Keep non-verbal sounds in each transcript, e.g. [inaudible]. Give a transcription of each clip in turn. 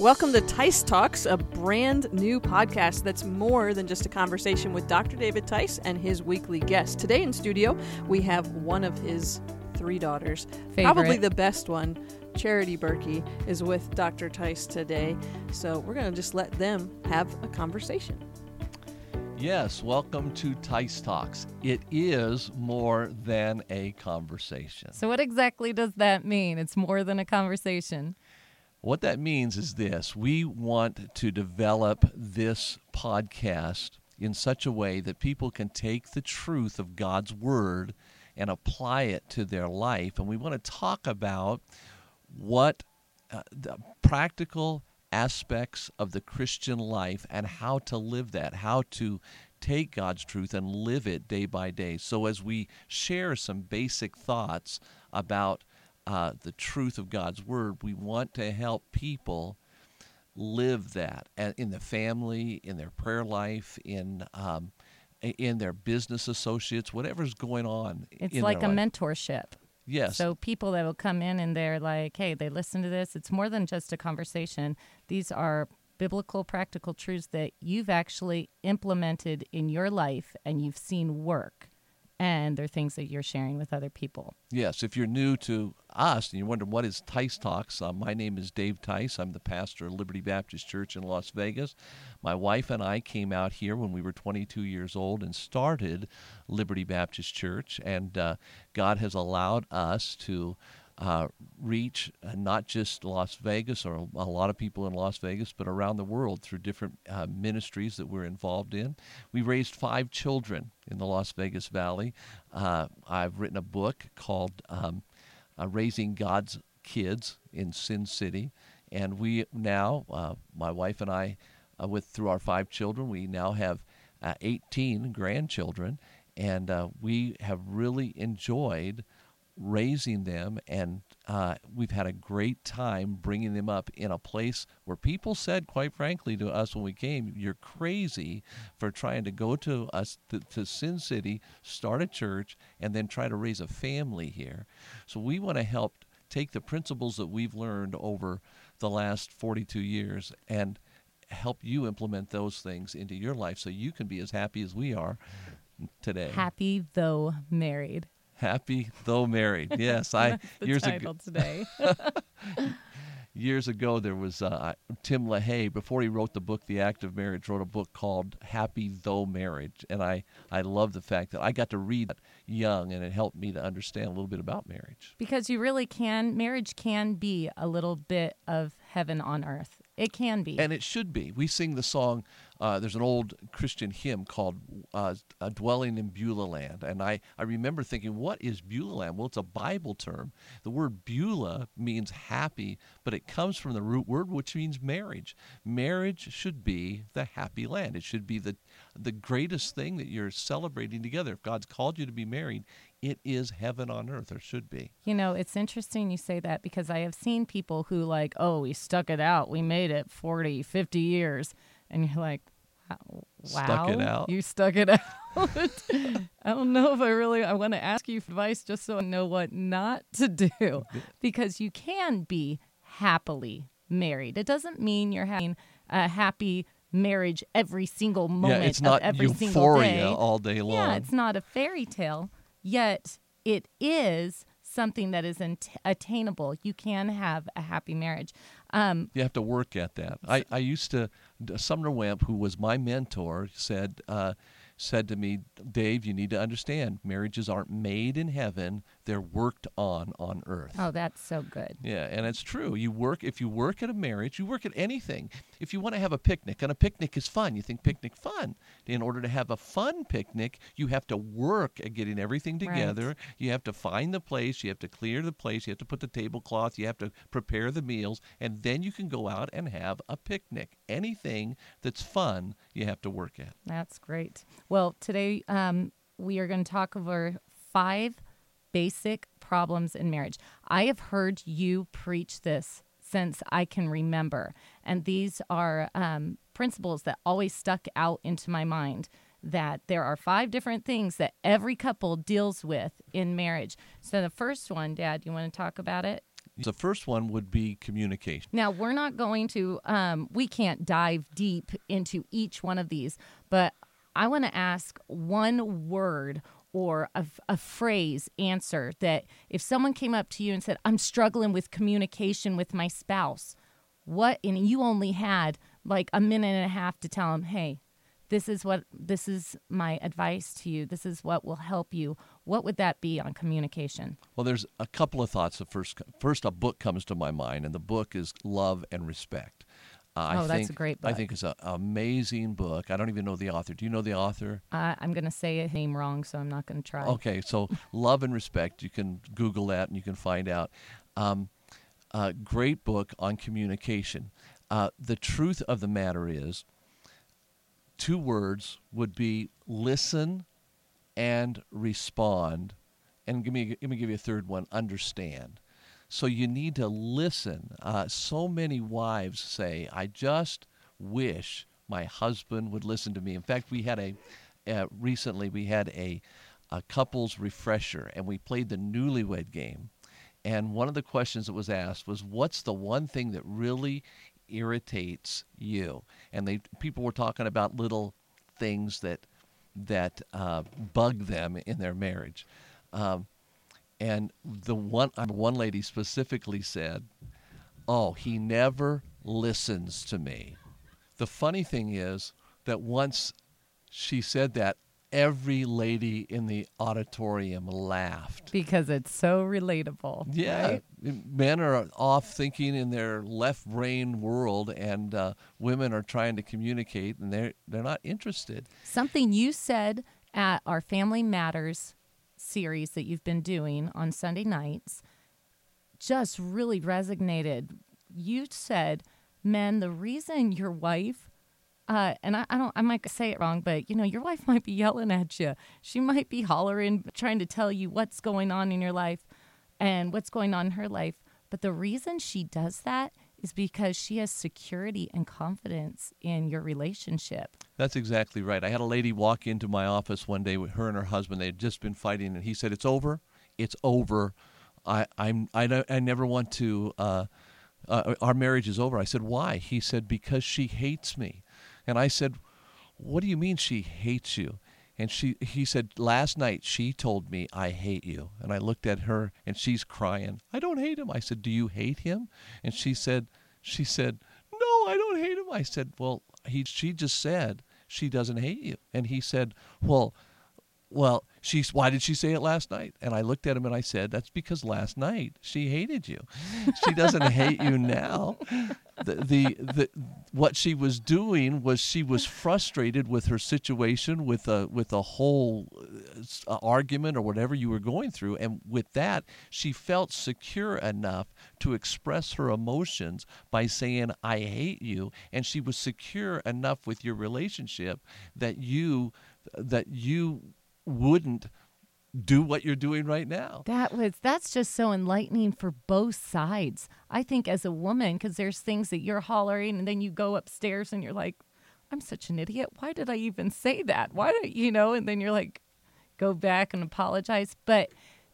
Welcome to Tice Talks, a brand new podcast that's more than just a conversation with Dr. David Tice and his weekly guest. Today in studio, we have one of his three daughters, Favorite. probably the best one. Charity Berkey is with Dr. Tice today. So we're going to just let them have a conversation. Yes, welcome to Tice Talks. It is more than a conversation. So, what exactly does that mean? It's more than a conversation. What that means is this we want to develop this podcast in such a way that people can take the truth of God's Word and apply it to their life. And we want to talk about what uh, the practical aspects of the Christian life and how to live that, how to take God's truth and live it day by day. So, as we share some basic thoughts about uh, the truth of God's Word, we want to help people live that in the family, in their prayer life, in um, in their business associates, whatever's going on. It's like a life. mentorship. Yes. So, people that will come in and they're like, hey, they listen to this. It's more than just a conversation. These are biblical, practical truths that you've actually implemented in your life and you've seen work. And they're things that you're sharing with other people. Yes, if you're new to us and you're wondering what is Tice Talks, uh, my name is Dave Tice. I'm the pastor of Liberty Baptist Church in Las Vegas. My wife and I came out here when we were 22 years old and started Liberty Baptist Church, and uh, God has allowed us to uh, reach uh, not just Las Vegas or a lot of people in Las Vegas, but around the world through different uh, ministries that we're involved in. We raised five children in the Las Vegas Valley. Uh, I've written a book called um, uh, Raising God's Kids in Sin City, and we now, my wife and I, with through our five children, we now have 18 grandchildren, and we have really enjoyed raising them, and uh, we've had a great time bringing them up in a place where people said, quite frankly, to us when we came, "You're crazy for trying to go to us to, to Sin City, start a church, and then try to raise a family here." So we want to help take the principles that we've learned over the last 42 years and help you implement those things into your life so you can be as happy as we are today. Happy though married. Happy though married. [laughs] Yes, I years ago. today. [laughs] Years ago, there was uh, Tim LaHaye. Before he wrote the book *The Act of Marriage*, wrote a book called *Happy Though Marriage*, and I I love the fact that I got to read that young, and it helped me to understand a little bit about marriage. because you really can marriage can be a little bit of heaven on earth it can be And it should be. We sing the song. Uh, there's an old Christian hymn called uh, uh, "Dwelling in Beulah Land," and I, I remember thinking, "What is Beulah Land?" Well, it's a Bible term. The word Beulah means happy, but it comes from the root word which means marriage. Marriage should be the happy land. It should be the the greatest thing that you're celebrating together. If God's called you to be married, it is heaven on earth, or should be. you know it's interesting you say that because i have seen people who like oh we stuck it out we made it 40 50 years and you're like wow Stuck it out? you stuck it [laughs] out i don't know if i really i want to ask you for advice just so i know what not to do because you can be happily married it doesn't mean you're having a happy marriage every single moment yeah, it's not of every single euphoria day all day long. Yeah, it's not a fairy tale, yet it is something that is int- attainable. You can have a happy marriage. Um, You have to work at that. I, I used to, Sumner Wemp, who was my mentor, said, uh, said to me, Dave, you need to understand marriages aren't made in heaven, they're worked on on earth. oh, that's so good. Yeah, and it's true. You work if you work at a marriage, you work at anything. If you want to have a picnic, and a picnic is fun, you think picnic fun. In order to have a fun picnic, you have to work at getting everything Right. together. You have to find the place, you have to clear the place, you have to put the tablecloth, you have to prepare the meals, and then you can go out and have a picnic. Anything that's fun, you have to work at. That's great. Well, today um, we are going to talk over five basic problems in marriage. I have heard you preach this since I can remember, and these are um, principles that always stuck out into my mind. That there are five different things that every couple deals with in marriage. So, the first one, Dad, you want to talk about it? The first one would be communication. Now, we're not going to, um, we can't dive deep into each one of these, but I want to ask one word or a, a, phrase answer that if someone came up to you and said, I'm struggling with communication with my spouse, what, and you only had like a minute and a half to tell them, hey, this is what this is my advice to you. This is what will help you what would that be on communication? Well there's a couple of thoughts first first a book comes to my mind and the book is love and respect uh, oh, I that's think, a great book. I think it's an amazing book. I don't even know the author. Do you know the author? Uh, I'm going to say a name wrong, so I'm not going to try. Okay, so [laughs] Love and Respect. You can Google that and you can find out. Um, uh, great book on communication. Uh, the truth of the matter is, two words would be listen and respond. And give me, let me give you a third one understand. So you need to listen. Uh, so many wives say, I just wish my husband would listen to me. In fact, we had a, uh, recently, we had a, a couples refresher and we played the newlywed game. And one of the questions that was asked was, What's the one thing that really irritates you. And they people were talking about little things that that uh, bug them in their marriage. Um, and the one uh, one lady specifically said, "Oh, he never listens to me." The funny thing is that once she said that, every lady in the auditorium laughed because it's so relatable. Yeah, right? men are off thinking in their left brain world, and uh, women are trying to communicate, and they're they're not interested. Something you said at our Family Matters series that you've been doing on Sunday nights just really resonated. You said, "Men, the reason your wife." Uh, and I, I, don't, I might say it wrong, but you know, your wife [laughs] might be yelling at you. She might be hollering, trying to tell you what's going on in your life and what's going on in her life. But the reason she does that is because she has security and confidence in your relationship. That's exactly right. I had a lady walk into my office one day with her and her husband. They had just been fighting, and he said, "It's over. It's over. I, I'm. I, I never want to. Uh, uh, our marriage is over." I said, "Why?" He said, "Because she hates me." And I said, What do you mean she hates you? And she, he said, Last night she told me I hate you. And I looked at her and she's crying. I don't hate him. I said, Do you hate him? And she said, She said, No, I don't hate him. I said, Well, he, she just said she doesn't hate you. And he said, Well, well, she's why did she say it last night? And I looked at him and I said, That's because last night she hated you. She doesn't hate you now. The, the the what she was doing was she was frustrated with her situation, with a with a whole uh, argument or whatever you were going through, and with that she felt secure enough to express her emotions by saying I hate you, and she was secure enough with your relationship that you that you wouldn't do what you're doing right now. That was that's just so enlightening for both sides. I think as a woman cuz there's things that you're hollering and then you go upstairs and you're like I'm such an idiot. Why did I even say that? Why don't you know and then you're like go back and apologize, but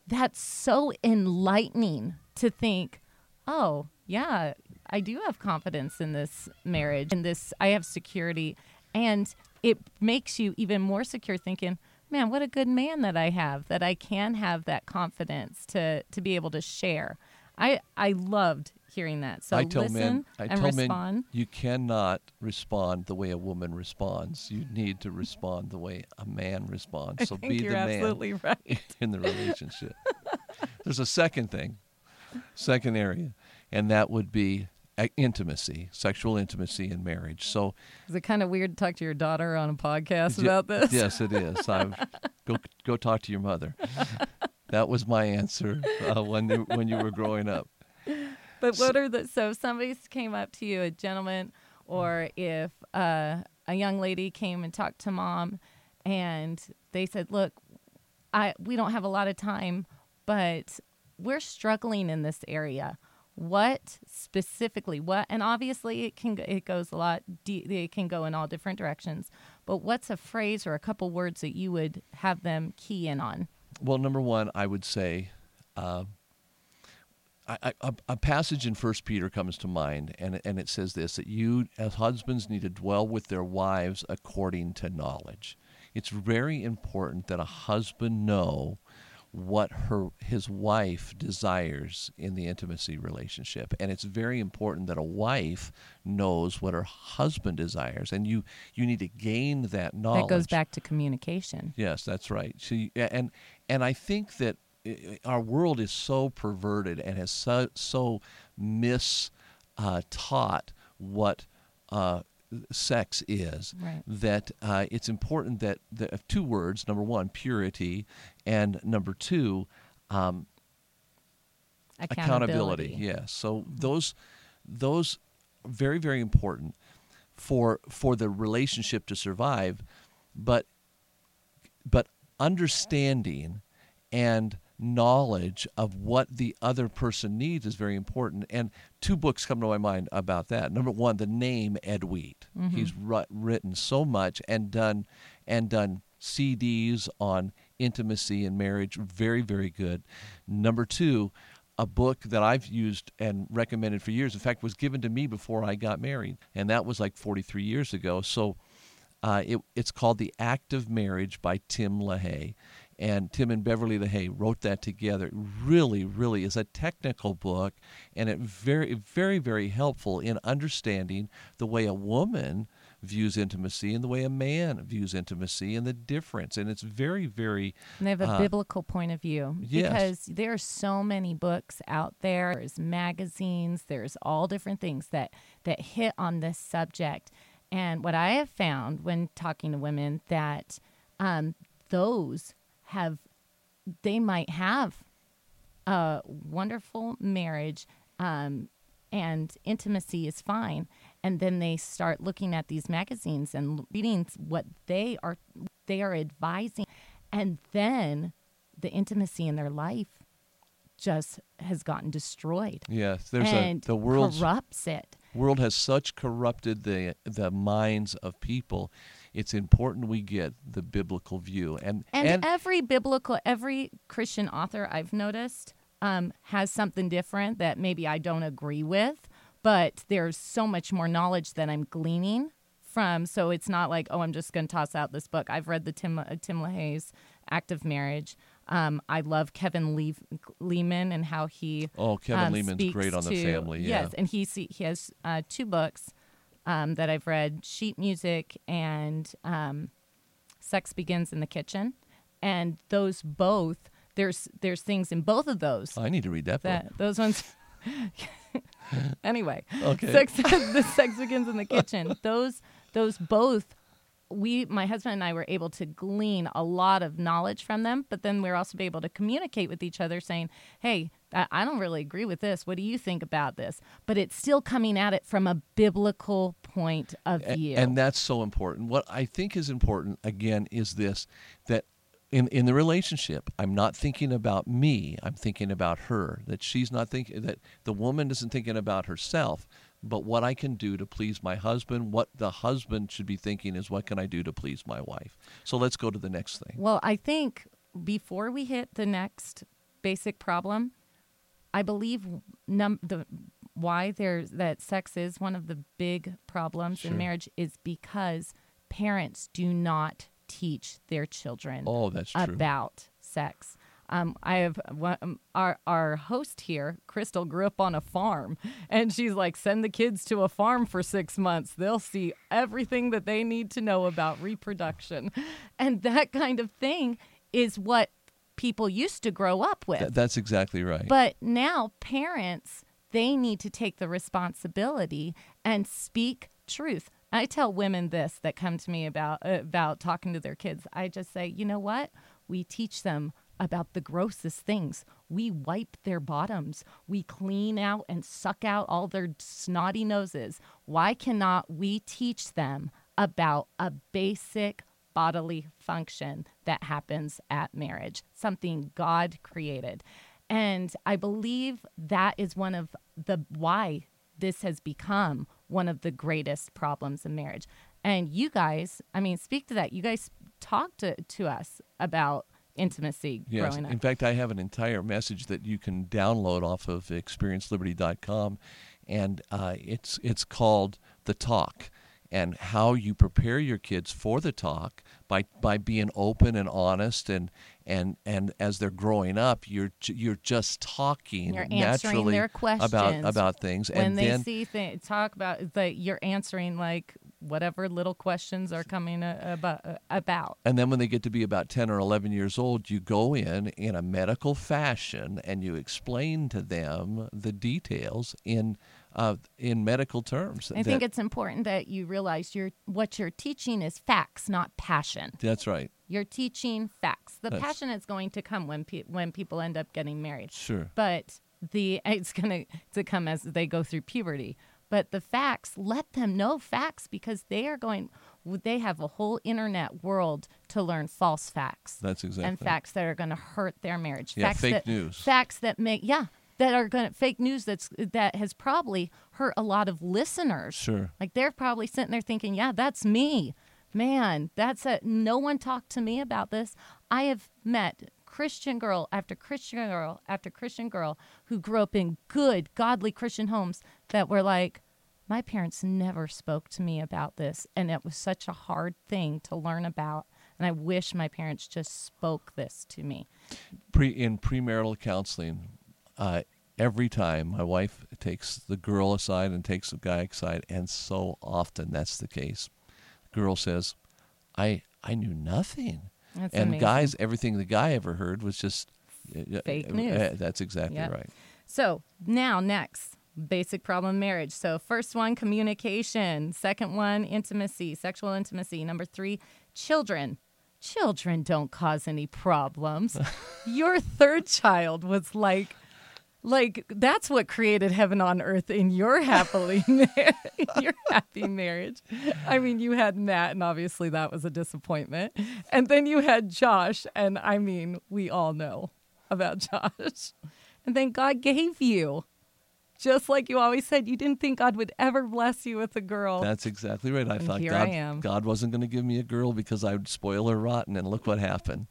that's so enlightening to think, "Oh, yeah, I do have confidence in this marriage and this I have security." And it makes you even more secure thinking, man, what a good man that I have, that I can have that confidence to to be able to share. I I loved hearing that. So I tell listen men, I and tell respond. men, you cannot respond the way a woman responds. You need to respond the way a man responds. [laughs] So be the man [laughs] right. in the relationship. There's a second thing, second area, and that would be intimacy, sexual intimacy in marriage. So, is it kind of weird to talk to your daughter on a podcast about this? Yes, it is. [laughs] go go talk to your mother. that was my answer uh, when you, when you were growing up. But what are the so if somebody came up to you, a gentleman, or if uh, a young lady came and talked to mom, and they said, "Look, I we don't have a lot of time, but we're struggling in this area." What specifically what and obviously it can it goes a lot it can go in all different directions but what's a phrase or a couple words that you would have them key in on well number one i would say uh, I, a, a passage in First Peter comes to mind, and and it says this: that you, as husbands, need to dwell with their wives according to knowledge. It's very important that a husband know what her his wife desires in the intimacy relationship. And it's very important that a wife knows what her husband desires. And you you need to gain that knowledge that goes back to communication. Yes that's right. So and and i think that our world is so perverted and has so so mis uh, taught what uh, sex is right. that uh, it's important that the two words number one purity and number two um, accountability. accountability yes so those those very very important for for the relationship to survive but but understanding and knowledge of what the other person needs is very important. And two books come to my mind about that. Number one, the name Ed Wheat. Mm-hmm. He's written so much and done and done CDs on intimacy and marriage. Very, very good. Number two, a book that I've used and recommended for years. In fact, was given to me before I got married, and that was like 43 years ago. So. Uh, it, it's called The Act of Marriage by Tim LaHaye and Tim and Beverly LaHaye wrote that together. It really, really is a technical book, and it very, very, very helpful in understanding the way a woman views intimacy and the way a man views intimacy and the difference. And it's very, very. And they have a uh, biblical point of view yes. because there are so many books out there. There's magazines. There's all different things that that hit on this subject. And what I have found when talking to women that um, those have they might have a wonderful marriage um, and intimacy is fine. And then they start looking at these magazines and reading what they are they are advising. And then the intimacy in their life just has gotten destroyed. Yes there's and a the world corrupts it. world has such corrupted the the minds of people it's important we get the biblical view. And and, and every biblical every christian author i've noticed um, has something different that maybe i don't agree with but there's so much more knowledge that i'm gleaning from. So it's not like oh i'm just going to toss out this book. I've read the tim, uh, tim lahaye's act of marriage. Um, I love Kevin Le- Leman and how he oh Kevin um, speaks great on the to- family yeah. Yes, and he see, he has uh, two books um, that I've read: Sheet Music and um, Sex Begins in the Kitchen. And those both there's there's things in both of those I need to read that, book. that [laughs] those ones. [laughs] anyway, Okay. sex [laughs] the sex begins in the kitchen. Those those both we my husband and I were able to glean a lot of knowledge from them, but then we are also able to communicate with each other saying, "Hey, I, don't really agree with this. What do you think about this?" But it's still coming at it from a biblical point of view. And that's so important. What I think is important again is this that in in the relationship, I'm not thinking about me, I'm thinking about her. That she's not thinking that the woman isn't thinking about herself, but what I can do to please my husband, what the husband should be thinking is what can I do to please my wife. So let's go to the next thing. Well, I think before we hit the next basic problem, I believe num- the why there's that sex is one of the big problems Sure. in marriage is because parents do not teach their children Oh, that's true. about sex. Um, I have um, our our host here, Crystal, grew up on a farm, and she's like, send the kids to a farm for six months. They'll see everything that they need to know about reproduction, and that kind of thing is what people used to grow up with. Th- that's exactly right. But now parents, they need to take the responsibility and speak truth. I tell women this that come to me about uh, about talking to their kids. I just say, you know what? We teach them about the grossest things. We wipe their bottoms. We clean out and suck out all their snotty noses. Why cannot we teach them about a basic bodily function that happens at marriage, something God created. And I believe that is one of the why this has become one of the greatest problems in marriage. And you guys, I mean, speak to that. You guys talk to, to us about intimacy Yes. growing up. In fact, I have an entire message that you can download off of experienceliberty.com, and uh, it's it's called the talk and how you prepare your kids for the talk by by being open and honest and and and as they're growing up you're you're just talking You're answering naturally their about questions. about things when and they then see things, talk about that you're answering like whatever little questions are coming uh, about. Uh. And then when they get to be about 10 or 11 years old, you go in in a medical fashion and you explain to them the details in uh, in medical terms. I think it's important that you realize you're what you're teaching is facts, not passion. That's right. You're teaching facts. The That's- passion is going to come when pe- when people end up getting married. Sure. But the [laughs] it's going to to come as they go through puberty. But the facts, let them know facts because they are going. They have a whole internet world to learn false facts That's exactly. and facts that are going to hurt their marriage. Yeah, facts fake that, news. Facts that make yeah that are going to fake news that's that has probably hurt a lot of listeners. Sure. Like they're probably sitting there thinking, yeah, that's me. Man, that's a no one talked to me about this. I have met Christian girl after Christian girl after Christian girl who grew up in good, godly Christian homes that were like, my parents never spoke to me about this. And it was such a hard thing to learn about. And I wish my parents just spoke this to me. Pre in premarital counseling, uh, every time my wife takes the girl aside and takes the guy aside, and so often that's the case. The girl says, "I I knew nothing." That's and amazing. guys, everything the guy ever heard was just Fake news. that's exactly Yep. right. So now, next, basic problem marriage. So, first one, communication. Second one, intimacy, sexual intimacy. Number three, children. Children don't cause any problems. [laughs] Your third child was like, like that's what created heaven on earth in your happily [laughs] mar- [laughs] in your happy marriage. I mean, you had Matt, and obviously that was a disappointment. And then you had Josh, and I mean, we all know [laughs] about Josh. And then God gave you, just like you always said, you didn't think God would ever bless you with a girl. That's exactly right. I And thought God, I. God wasn't going to give me a girl because I would spoil her rotten, and look what happened.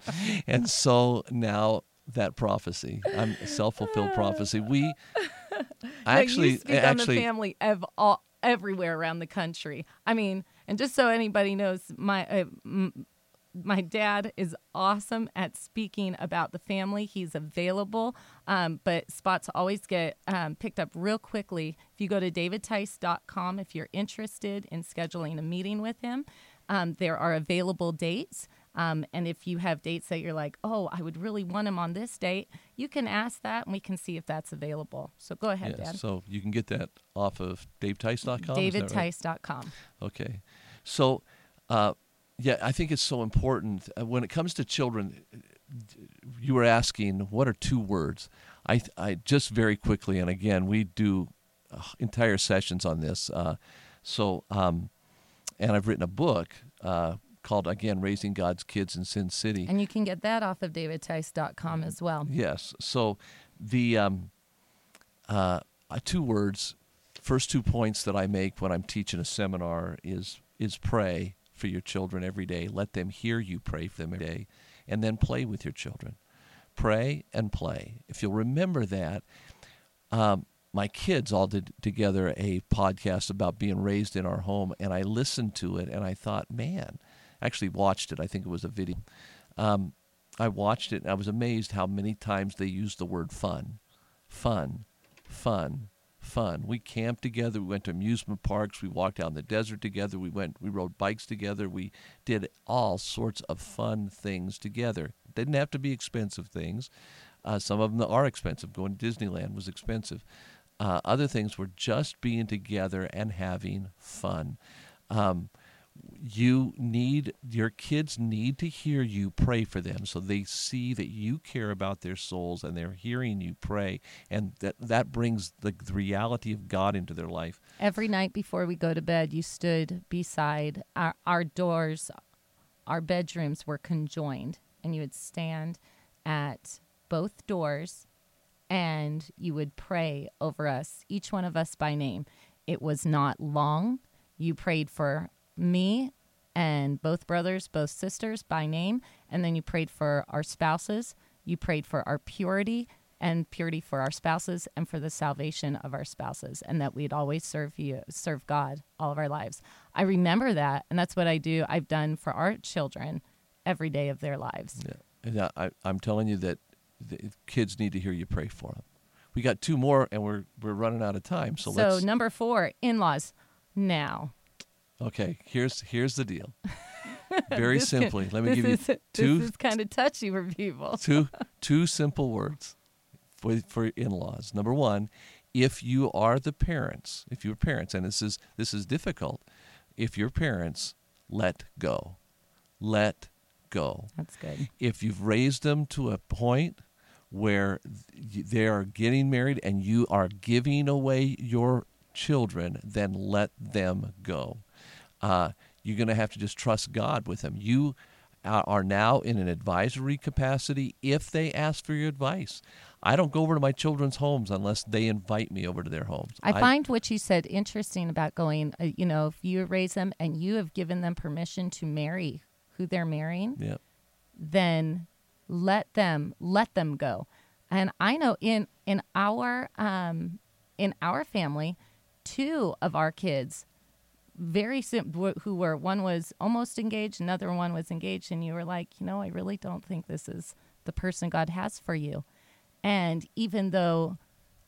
and so now that prophecy, I'm self-fulfilled prophecy. We [laughs] Now, actually, speak actually, on the family ev- all, everywhere around the country. I mean, and just so anybody knows, my uh, m- my dad is awesome at speaking about the family. He's available, um, but spots always get um, picked up real quickly. If you go to davidtice.com, if you're interested in scheduling a meeting with him, um, there are available dates. Um, and if you have dates that you're like, oh, I would really want him on this date, you can ask that and we can see if that's available. So go ahead, yeah, Dad. so you can get that off of DaveTice.com. is that right? DavidTice.com. Okay. So, uh, yeah, I think it's so important uh, when it comes to children. You were asking what are two words. I, I just very quickly, and again, we do uh, entire sessions on this. Uh, so, um, and I've written a book uh, called again "Raising God's Kids in Sin City." And you can get that off of davidtice.com as well. Yes. So the um, uh, uh, two words, first two points that I make when I'm teaching a seminar is is pray for your children every day. Let them hear you pray for them every day, and then play with your children. Pray and play. If you'll remember that, um, my kids all did together a podcast about being raised in our home, and I listened to it and I thought, man, actually watched it. I think it was a video. Um, I watched it and I was amazed how many times they used the word fun, fun, fun, fun. We camped together. We went to amusement parks. We walked out in the desert together. We went. We rode bikes together. We did all sorts of fun things together. Didn't have to be expensive things. Uh, some of them are expensive. Going to Disneyland was expensive. Uh, other things were just being together and having fun. Um, you need your kids need to hear you pray for them so they see that you care about their souls and they're hearing you pray and that that brings the, the reality of god into their life Every night before we go to bed, you stood beside our, our doors, our bedrooms were conjoined, and you would stand at both doors and you would pray over us, each one of us by name. It was not long. You prayed for me and both brothers, both sisters by name. And then you prayed for our spouses. You prayed for our purity and purity for our spouses and for the salvation of our spouses and that we'd always serve you serve God all of our lives. I remember that and that's what I do I've done for our children every day of their lives. Yeah. And I, I'm telling you that the kids need to hear you pray for them. We got two more, and we're we're running out of time. So, So let's. So number 4, in-laws. Now, okay, here's here's the deal. [laughs] Very simply, let me give you two This is kind of touchy for people. [laughs] two [laughs] two simple words for for in-laws. Number one, if you are the parents, if you're parents, and this is this is difficult, if you're parents, let go, let go. That's good. If you've raised them to a point where they are getting married and you are giving away your children, then let them go. Uh, you're going to have to just trust God with them. You are now in an advisory capacity if they ask for your advice. I don't go over to my children's homes unless they invite me over to their homes. I find what you said interesting about going, uh, you know, if you raise them and you have given them permission to marry who they're marrying, Yeah. then let them let them go. And I know in in our um in our family, two of our kids very sim- wh- who were one was almost engaged, another one was engaged and you were like, "You know, I really don't think this is the person God has for you." And even though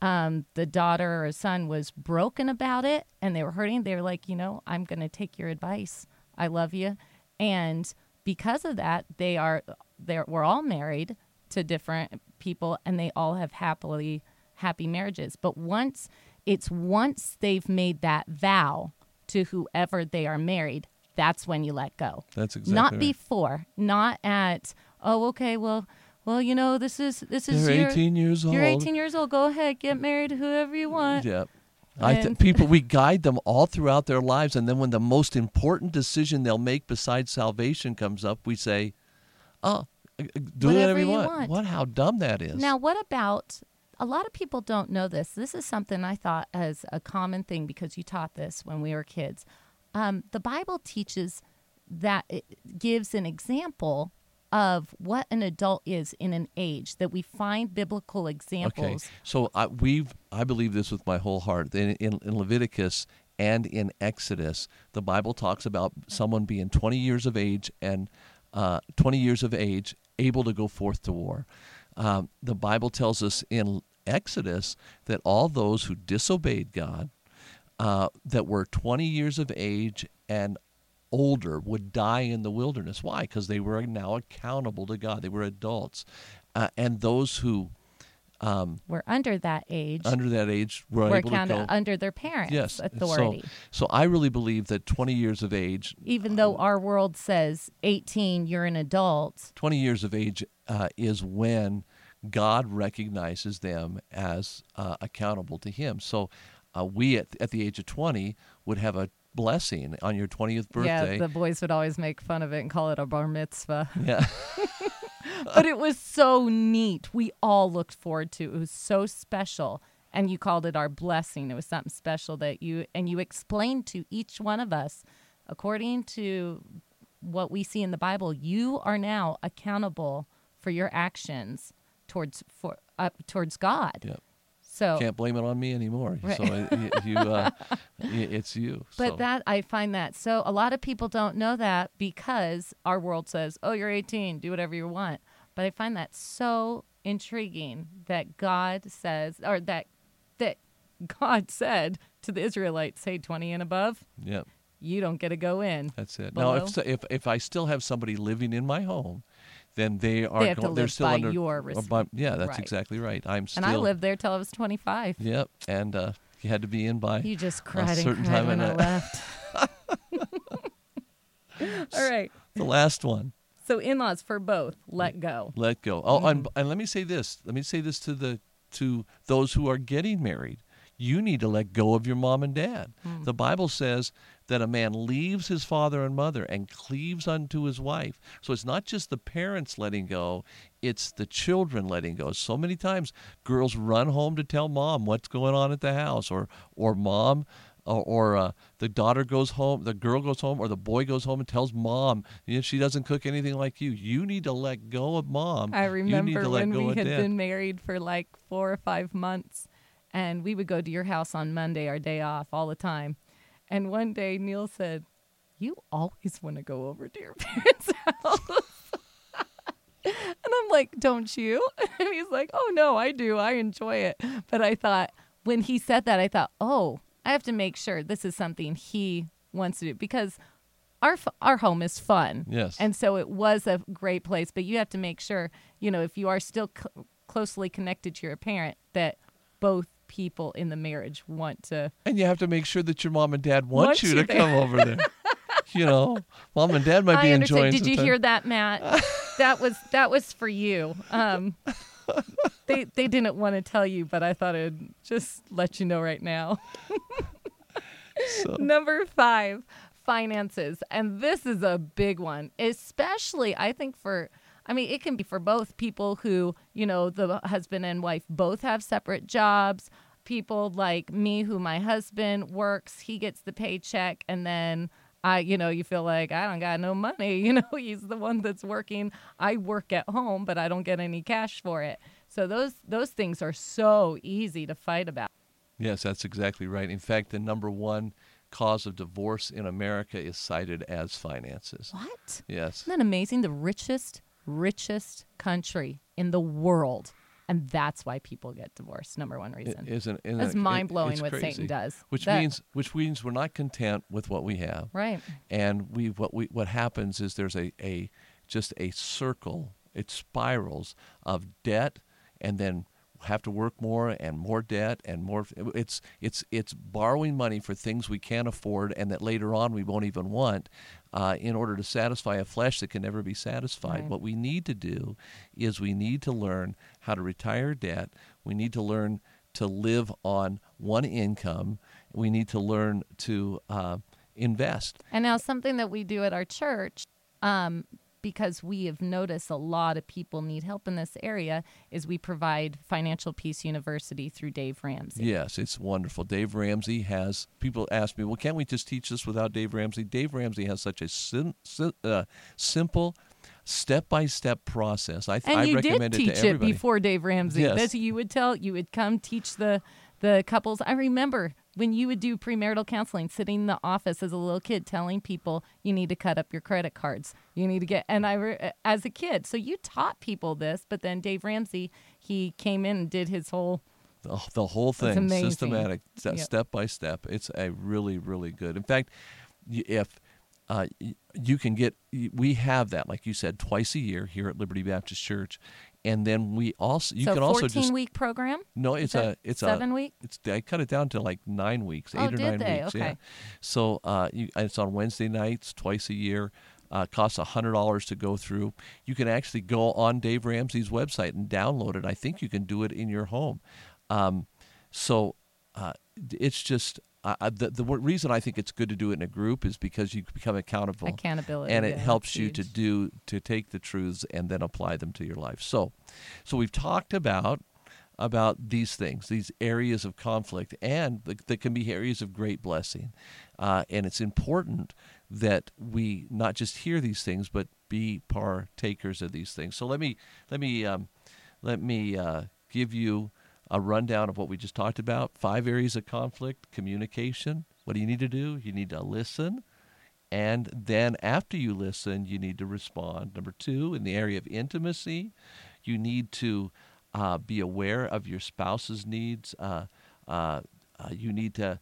um, the daughter or son was broken about it and they were hurting, they were like, you know, I'm going to take your advice. I love you. And because of that, they are, they we're all married to different people and they all have happily, happy marriages. But once it's once they've made that vow to whoever they are married, that's when you let go. That's exactly not right. before, not at, oh, okay, well, well, you know, this is this is They're your, 18 years old. you're 18 years old. Go ahead, get married to whoever you want. Yeah. I th- people we guide them all throughout their lives and then when the most important decision they'll make besides salvation comes up we say oh uh, uh, do Whatever whatever you you want. want. what how dumb that is Now, what about a lot of people don't know this? This is something I thought as a common thing because you taught this when we were kids. Um, the Bible teaches that it gives an example of what an adult is in an age that we find biblical examples. okay so I, we've i believe this with my whole heart in, in, in leviticus and in exodus the bible talks about someone being 20 years of age and uh, 20 years of age able to go forth to war um, the bible tells us in exodus that all those who disobeyed god uh, that were 20 years of age and older would die in the wilderness. Why? Because they were now accountable to God. They were adults. Uh, and those who, um, We're under that age. under that age, were we're able to go. under their parents' yes. authority. So, so I really believe that 20 years of age, Even though our world says 18, you're an adult. 20 years of age uh, is when God recognizes them as uh, accountable to Him. So uh, we at, at the age of 20 would have a blessing on your 20th birthday. Yeah, the boys would always make fun of it and call it a bar mitzvah. [laughs] yeah. [laughs] but it was so neat. We all looked forward to. It it was so special. And you called it our blessing. It was something special that you and you explained to each one of us, according to what we see in the Bible, you are now accountable for your actions towards for uh, towards God. Yep. So Can't blame it on me anymore. Right. So it, you, uh, [laughs] it's you. But so. that I find that so a lot of people don't know that because our world says, "Oh, you're 18, do whatever you want." But I find that so intriguing that God says or that that God [laughs] said to the Israelites, "Say 20 and above, yeah, you don't get to go in." that's it. Now, if, if if I still have somebody living in my home, then they are They have to go- they're live still by under your or res- by- yeah, that's right. exactly right. I'm still And I lived there till I was 25. Yep, and uh, you had to be in by You just cried and certain cried time when I a- left. [laughs] All right. the last one. So in-laws for both, let go. Let go. Oh, and, Mm-hmm. and let me say this. Let me say this to the to those who are getting married. You need to let go of your mom and dad. Mm. The Bible says that a man leaves his father and mother and cleaves unto his wife. So it's not just the parents letting go, it's the children letting go. So many times girls run home to tell mom what's going on at the house or or mom or, or uh, the daughter goes home, the girl goes home, or the boy goes home and tells mom if she doesn't cook anything like you, you need to let go of mom. I You need remember when we had been married for like four or five months, and we would go to your house on Monday, our day off, all the time. And one day Neil said, "You always want to go over to your [laughs] parents' house." [laughs] and I'm like, "Don't you?" [laughs] And he's like, "Oh no, I do. I enjoy it." But I thought when he said that, I thought, "Oh, I have to make sure this is something he wants to do because." Our, f- our home is fun. Yes. And so it was a great place, but you have to make sure, you know, if you are still cl- closely connected to your parent, that both people in the marriage want to. And you have to make sure that your mom and dad want, Want you to there. come over there. [laughs] you know, mom and dad might be understand. enjoying. Did you hear that, Matt? [laughs] that was that was for you. Um, they they didn't want to tell you, but I thought I'd just let you know right now. [laughs] So- Number five, finances. And this is a big one, especially I think for, I mean, it can be for both people who, you know, the husband and wife both have separate jobs. People like me, who my husband works, he gets the paycheck, and then I, you know, you feel like I don't got no money. [laughs] You know, he's the one that's working. I work at home, but I don't get any cash for it. So those those things are so easy to fight about. Yes, that's exactly right. In fact, the number one cause of divorce in America is cited as finances. What? Yes. Isn't that amazing? The richest, richest country in the world. And that's why people get divorced. Number one reason. isn't, isn't That's it- it- mind blowing it's what crazy. Satan does. Which That- means which means we're not content with what we have. Right. And we what we what happens is there's a, a just a circle. It spirals of debt and then have to work more and more debt and more it's it's it's borrowing money for things we can't afford and that later on we won't even want uh, in order to satisfy a flesh that can never be satisfied. Right. what we need to do is we need to learn how to retire debt. We need to learn to live on one income. We need to learn to uh, invest. And now something that we do at our church, um, because we have noticed a lot of people need help in this area, is we provide Financial Peace University through Dave Ramsey. Yes, it's wonderful. Dave Ramsey has people ask me, well, can't we just teach this without Dave Ramsey? Dave Ramsey has such a sim, sim, uh, simple, step by step process. I, And I you did it teach to it before Dave Ramsey. Yes. That's you would tell you would come teach the the couples. I remember when you would do premarital counseling, sitting in the office as a little kid, telling people you need to cut up your credit cards. You need to get. And I re, as a kid, so you taught people this. But then Dave Ramsey, he came in and did his whole. the, the whole thing, systematic, Yep. step by step. It's a really, really good. In fact, if uh, you can get, we have that, like you said, twice a year here at Liberty Baptist Church, and then we also you so can also 14 just week program. no, it's a it's seven a week. It's I cut it down to like nine weeks, eight Oh, or nine they? weeks. Yeah. So uh, you, it's on Wednesday nights, twice a year. Uh, costs hundred dollars to go through. You can actually go on Dave Ramsey's website and download it. I think you can do it in your home. Um, so uh, it's just uh, the the reason I think it's good to do it in a group is because you become accountable Accountability, and it yeah, helps you to do to take the truths and then apply them to your life. So, so we've talked about about these things, these areas of conflict, and that can be areas of great blessing. Uh, and it's important that we not just hear these things, but be partakers of these things. So let me let me um, let me uh, give you a rundown of what we just talked about. Five areas of conflict: communication. What do you need to do? You need to listen. And then after you listen, you need to respond. Number two, in the area of intimacy, you need to uh, be aware of your spouse's needs. Uh, uh, uh, you need to,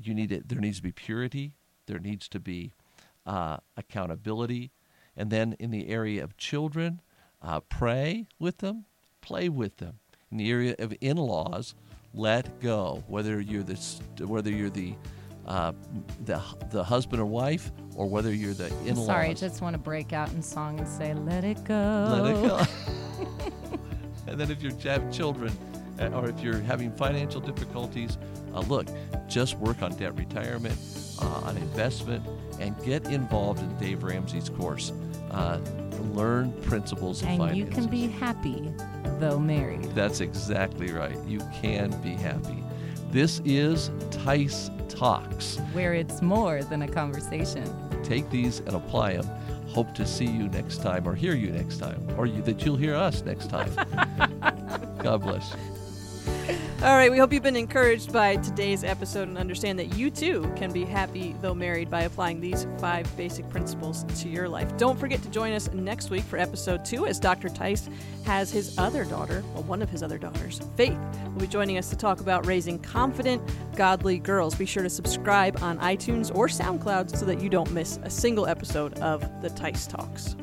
you need to, there needs to be purity. There needs to be uh, accountability. And then in the area of children, uh, pray with them, play with them. In the area of in-laws, let go. Whether you're the, whether you're the uh, the the husband or wife, or whether you're the in-laws. Sorry, I just want to break out in song and say, "Let it go." Let it go. [laughs] [laughs] and then if you have children, uh, or if you're having financial difficulties, uh, look, just work on debt retirement, on investment, and get involved in Dave Ramsey's course. Uh, learn principles of And finances. you can be happy though married. That's exactly right. You can be happy. This is Tice Talks. Where it's more than a conversation. Take these and apply them. Hope to see you next time or hear you next time or you, that you'll hear us next time. [laughs] God bless you. All right, we hope you've been encouraged by today's episode and understand that you too can be happy though married by applying these five basic principles to your life. Don't forget to join us next week for episode two as Dr. Tice has his other daughter, well, one of his other daughters, Faith, will be joining us to talk about raising confident, godly girls. Be sure to subscribe on iTunes or SoundCloud so that you don't miss a single episode of the Tice Talks.